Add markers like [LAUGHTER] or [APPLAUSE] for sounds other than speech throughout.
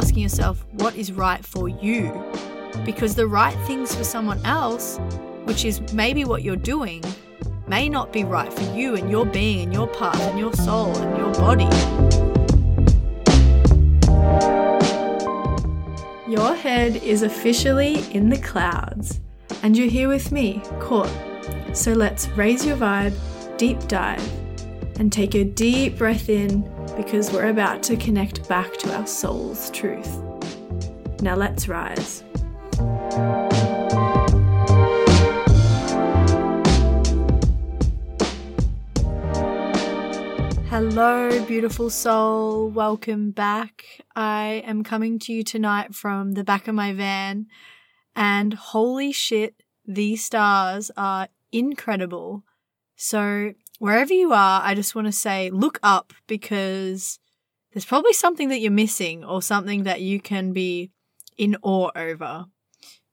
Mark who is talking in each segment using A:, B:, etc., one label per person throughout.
A: asking yourself what is right for you. Because the right things for someone else, which is maybe what you're doing, may not be right for you and your being and your path and your soul and your body. Your head is officially in the clouds, and you're here with me, Court. So let's raise your vibe, deep dive, and take a deep breath in because we're about to connect back to our soul's truth. Now let's rise. Hello, beautiful soul. Welcome back. I am coming to you tonight from the back of my van, and holy shit, these stars are incredible. So, wherever you are, I just want to say look up because there's probably something that you're missing or something that you can be in awe over.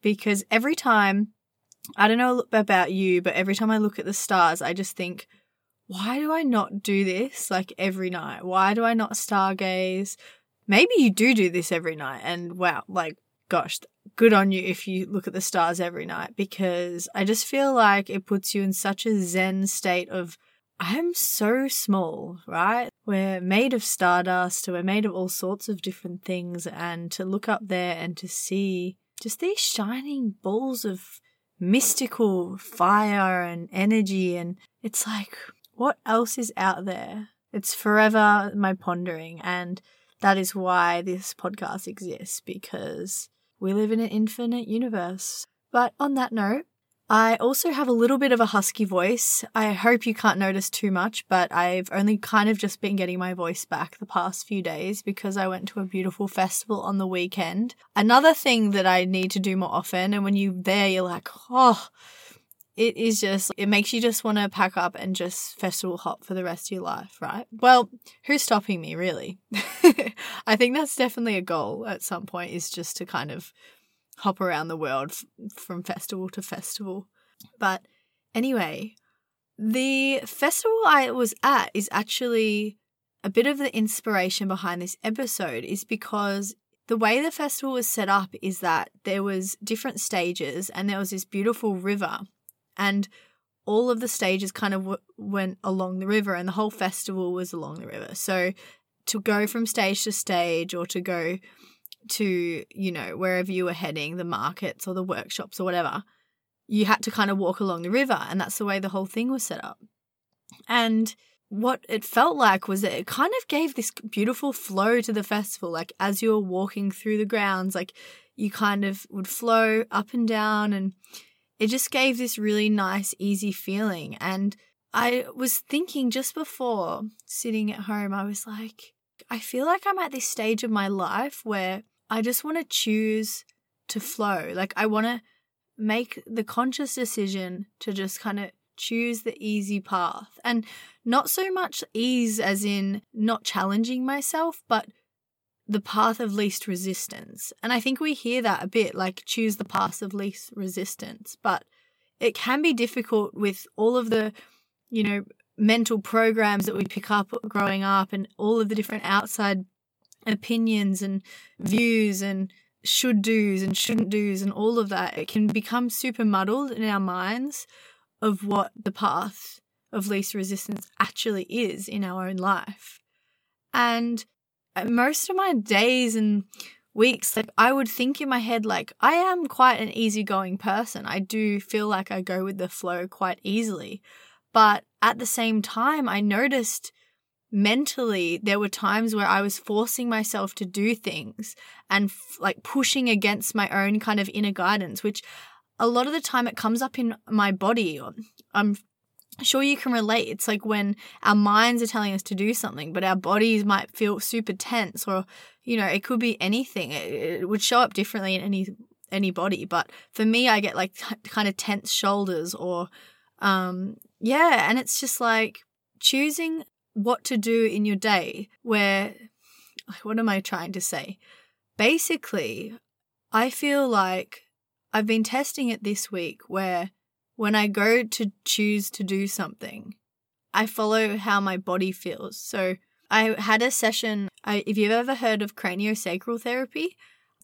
A: Because every time, I don't know about you, but every time I look at the stars, I just think, why do I not do this like every night? Why do I not stargaze? Maybe you do do this every night, and wow, like, gosh, good on you if you look at the stars every night because I just feel like it puts you in such a zen state of, I'm so small, right? We're made of stardust, we're made of all sorts of different things, and to look up there and to see just these shining balls of mystical fire and energy, and it's like, what else is out there? It's forever my pondering, and that is why this podcast exists because we live in an infinite universe. But on that note, I also have a little bit of a husky voice. I hope you can't notice too much, but I've only kind of just been getting my voice back the past few days because I went to a beautiful festival on the weekend. Another thing that I need to do more often, and when you're there, you're like, oh, it is just it makes you just want to pack up and just festival hop for the rest of your life right well who's stopping me really [LAUGHS] i think that's definitely a goal at some point is just to kind of hop around the world f- from festival to festival. But anyway the festival i was at is actually a bit of the inspiration behind this episode is because the way the festival was set up is that there was different stages and there was this beautiful river and all of the stages kind of w- went along the river and the whole festival was along the river. So to go from stage to stage or to go to you know wherever you were heading the markets or the workshops or whatever you had to kind of walk along the river and that's the way the whole thing was set up and what it felt like was that it kind of gave this beautiful flow to the festival like as you were walking through the grounds like you kind of would flow up and down and it just gave this really nice, easy feeling. And I was thinking just before sitting at home, I was like, I feel like I'm at this stage of my life where I just want to choose to flow. Like, I want to make the conscious decision to just kind of choose the easy path. And not so much ease as in not challenging myself, but the path of least resistance. And I think we hear that a bit like choose the path of least resistance, but it can be difficult with all of the, you know, mental programs that we pick up growing up and all of the different outside opinions and views and should do's and shouldn't do's and all of that. It can become super muddled in our minds of what the path of least resistance actually is in our own life. And uh, most of my days and weeks, like I would think in my head, like, I am quite an easygoing person. I do feel like I go with the flow quite easily. But at the same time, I noticed mentally there were times where I was forcing myself to do things and f- like pushing against my own kind of inner guidance, which a lot of the time it comes up in my body. I'm sure you can relate. It's like when our minds are telling us to do something, but our bodies might feel super tense, or you know, it could be anything. It, it would show up differently in any any body. But for me, I get like t- kind of tense shoulders, or um, yeah, and it's just like choosing what to do in your day. Where, what am I trying to say? Basically, I feel like I've been testing it this week where when I go to choose to do something, I follow how my body feels. So I had a session I, if you've ever heard of craniosacral therapy,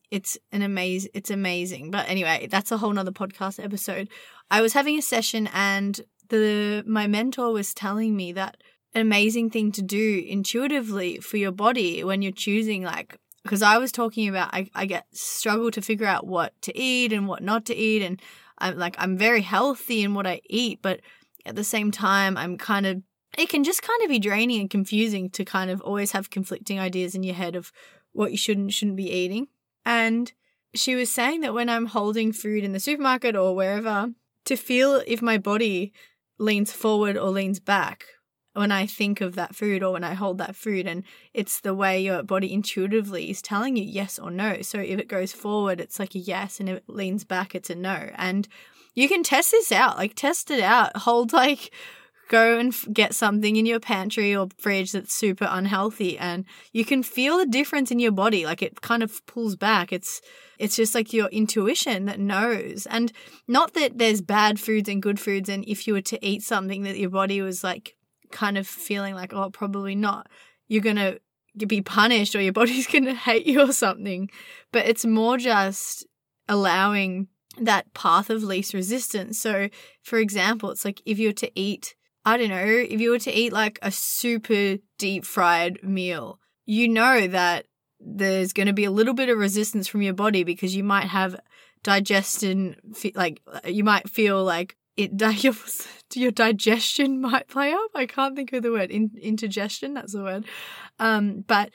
A: it's an amazing it's amazing. But anyway, that's a whole nother podcast episode. I was having a session and the my mentor was telling me that an amazing thing to do intuitively for your body when you're choosing like because I was talking about I, I get struggle to figure out what to eat and what not to eat and I'm like I'm very healthy in what I eat, but at the same time I'm kind of it can just kind of be draining and confusing to kind of always have conflicting ideas in your head of what you should and shouldn't be eating. And she was saying that when I'm holding food in the supermarket or wherever, to feel if my body leans forward or leans back when I think of that food or when I hold that food. And it's the way your body intuitively is telling you yes or no. So if it goes forward, it's like a yes. And if it leans back, it's a no. And you can test this out, like test it out. [LAUGHS] Hold like go and get something in your pantry or fridge that's super unhealthy and you can feel the difference in your body like it kind of pulls back it's it's just like your intuition that knows and not that there's bad foods and good foods and if you were to eat something that your body was like kind of feeling like oh probably not you're going to be punished or your [LAUGHS] body's going to hate you or something but it's more just allowing that path of least resistance. So, for example, it's like if you were to eat I don't know, if you were to eat like a super deep fried meal, you know that there's going to be a little bit of resistance from your body because you might have digestion, like you might feel like it, [LAUGHS] your, your digestion might play up. I can't think of the word, In, indigestion, that's the word. Um, but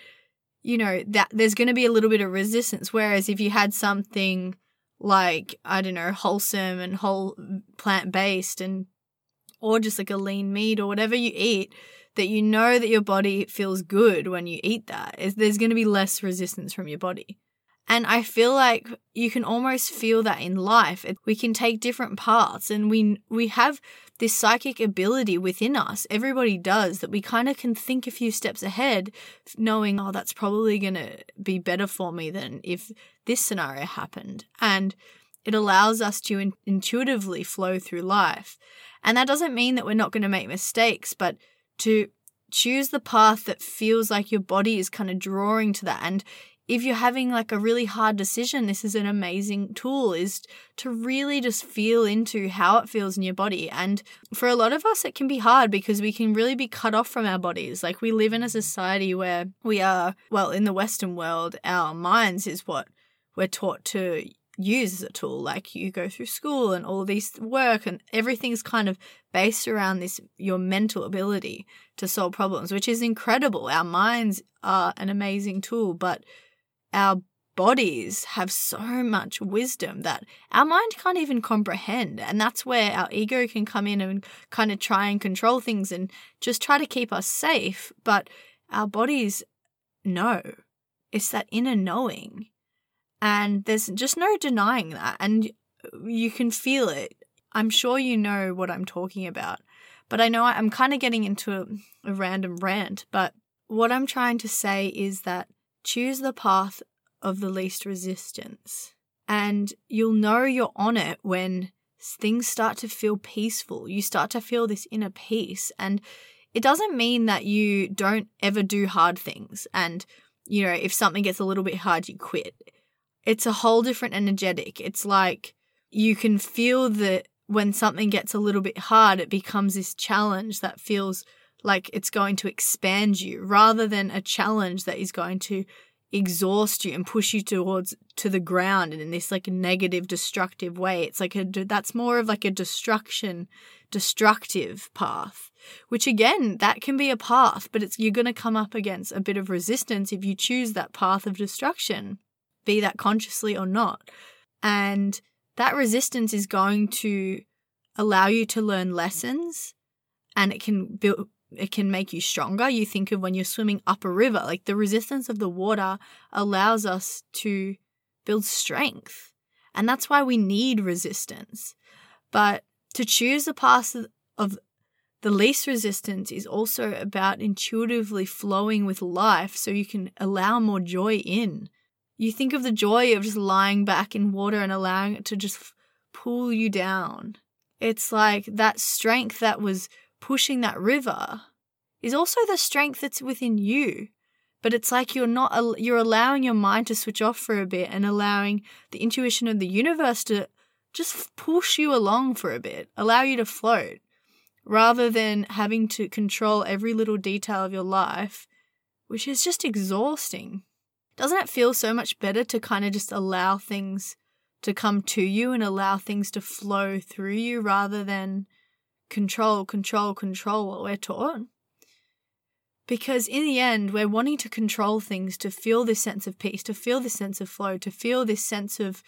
A: you know that there's going to be a little bit of resistance. Whereas if you had something like I don't know, wholesome and whole plant based and or just like a lean meat or whatever you eat that you know that your body feels good when you eat that there's going to be less resistance from your body and i feel like you can almost feel that in life. We can take different paths and we we have this psychic ability within us. Everybody does that we kind of can think a few steps ahead knowing oh that's probably going to be better for me than if this scenario happened. And it allows us to in- intuitively flow through life. And that doesn't mean that we're not going to make mistakes, but to choose the path that feels like your body is kind of drawing to that. And if you're having like a really hard decision, this is an amazing tool is to really just feel into how it feels in your body. And for a lot of us, it can be hard because we can really be cut off from our bodies. Like we live in a society where we are, well, in the Western world, our minds is what we're taught to use as a tool. Like you go through school and all these work and everything's kind of based around this your mental ability to solve problems, which is incredible. Our minds are an amazing tool, but our bodies have so much wisdom that our mind can't even comprehend. And that's where our ego can come in and kind of try and control things and just try to keep us safe. But our bodies know. It's that inner knowing and there's just no denying that. And you can feel it. I'm sure you know what I'm talking about. But I know I'm kind of getting into a, a random rant. But what I'm trying to say is that choose the path of the least resistance. And you'll know you're on it when things start to feel peaceful. You start to feel this inner peace. And it doesn't mean that you don't ever do hard things. And, you know, if something gets a little bit hard, you quit it's a whole different energetic. It's like you can feel that when something gets a little bit hard, it becomes this challenge that feels like it's going to expand you rather than a challenge that is going to exhaust you and push you towards to the ground and in this like negative destructive way it's like a that's more of like a destruction destructive path which again that can be a path but it's you're going to come up against a bit of resistance if you choose that path of destruction be that consciously or not. And that resistance is going to allow you to learn lessons and it can build it can make you stronger. You think of when you're swimming up a river, like the resistance of the water allows us to build strength. And that's why we need resistance. But to choose the path of the least resistance is also about intuitively flowing with life so you can allow more joy in. You think of the joy of just lying back in water and allowing it to just pull you down. It's like that strength that was pushing that river is also the strength that's within you. but it's like you're not you're allowing your mind to switch off for a bit and allowing the intuition of the universe to just push you along for a bit allow you to float rather than having to control every little detail of your life which is just exhausting doesn't it feel so much better to kind of just allow things to come to you and allow things to flow through you rather than control control control what we're taught because in the end, we're wanting to control things to feel this sense of peace, to feel this sense of flow, to feel this sense of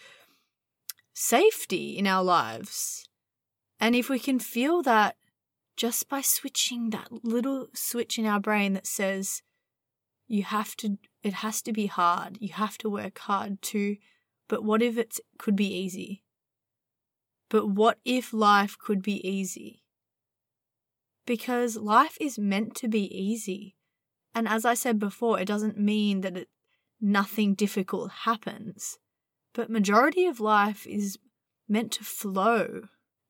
A: safety in our lives. And if we can feel that just by switching that little switch in our brain that says, you have to, it has to be hard, you have to work hard to, but what if it could be easy? But what if life could be easy? Because life is meant to be easy. And as I said before, it doesn't mean that it, nothing difficult happens, but majority of life is meant to flow.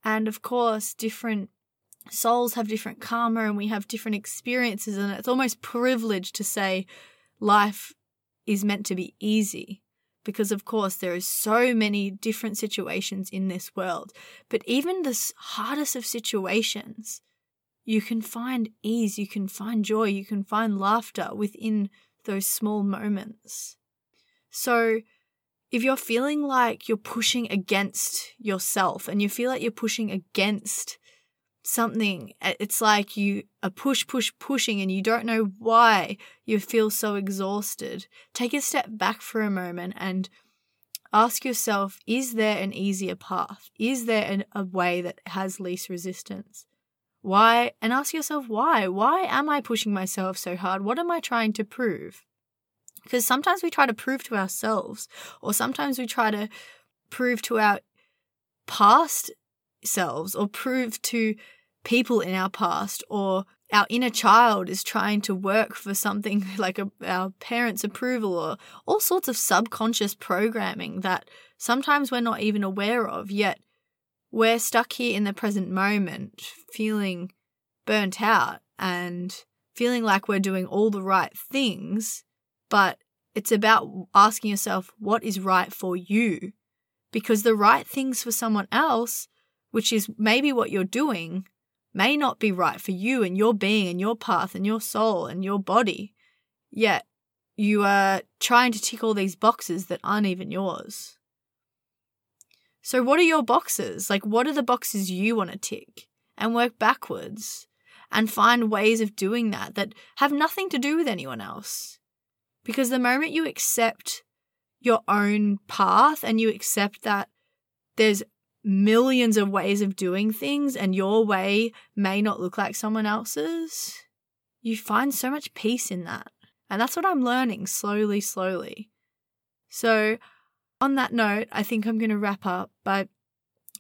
A: And of course, different souls have different karma and we have different experiences and it's almost privileged to say life is meant to be easy because of course there is so many different situations in this world but even the hardest of situations you can find ease, you can find joy, you can find laughter within those small moments. So, if you're feeling like you're pushing against yourself and you feel like you're pushing against something, it's like you are push, push, pushing and you don't know why you feel so exhausted, take a step back for a moment and ask yourself is there an easier path? Is there an, a way that has least resistance? Why? And ask yourself why. Why am I pushing myself so hard? What am I trying to prove? Because sometimes we try to prove to ourselves, or sometimes we try to prove to our past selves, or prove to people in our past, or our inner child is trying to work for something [LAUGHS] like a, our parents' approval, or all sorts of subconscious programming that sometimes we're not even aware of, yet we're stuck here in the present moment, feeling burnt out and feeling like we're doing all the right things, but it's about asking yourself what is right for you. Because the right things for someone else, which is maybe what you're doing, may not be right for you and your being and your path and your soul and your body. Yet you are trying to tick all these boxes that aren't even yours. So, what are your boxes? Like, what are the boxes you want to tick? And work backwards and find ways of doing that that have nothing to do with anyone else. Because the moment you accept your own path and you accept that there's millions of ways of doing things and your way may not look like someone else's, you find so much peace in that. And that's what I'm learning slowly, slowly. So on that note, I think I'm going to wrap up by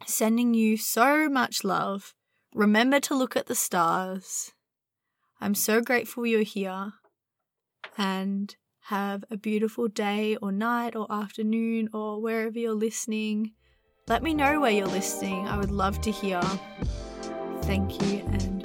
A: sending you so much love. Remember to look at the stars. I'm so grateful you're here. And have a beautiful day or night or afternoon or wherever you're listening. Let me know where you're listening. I would love to hear. Thank you and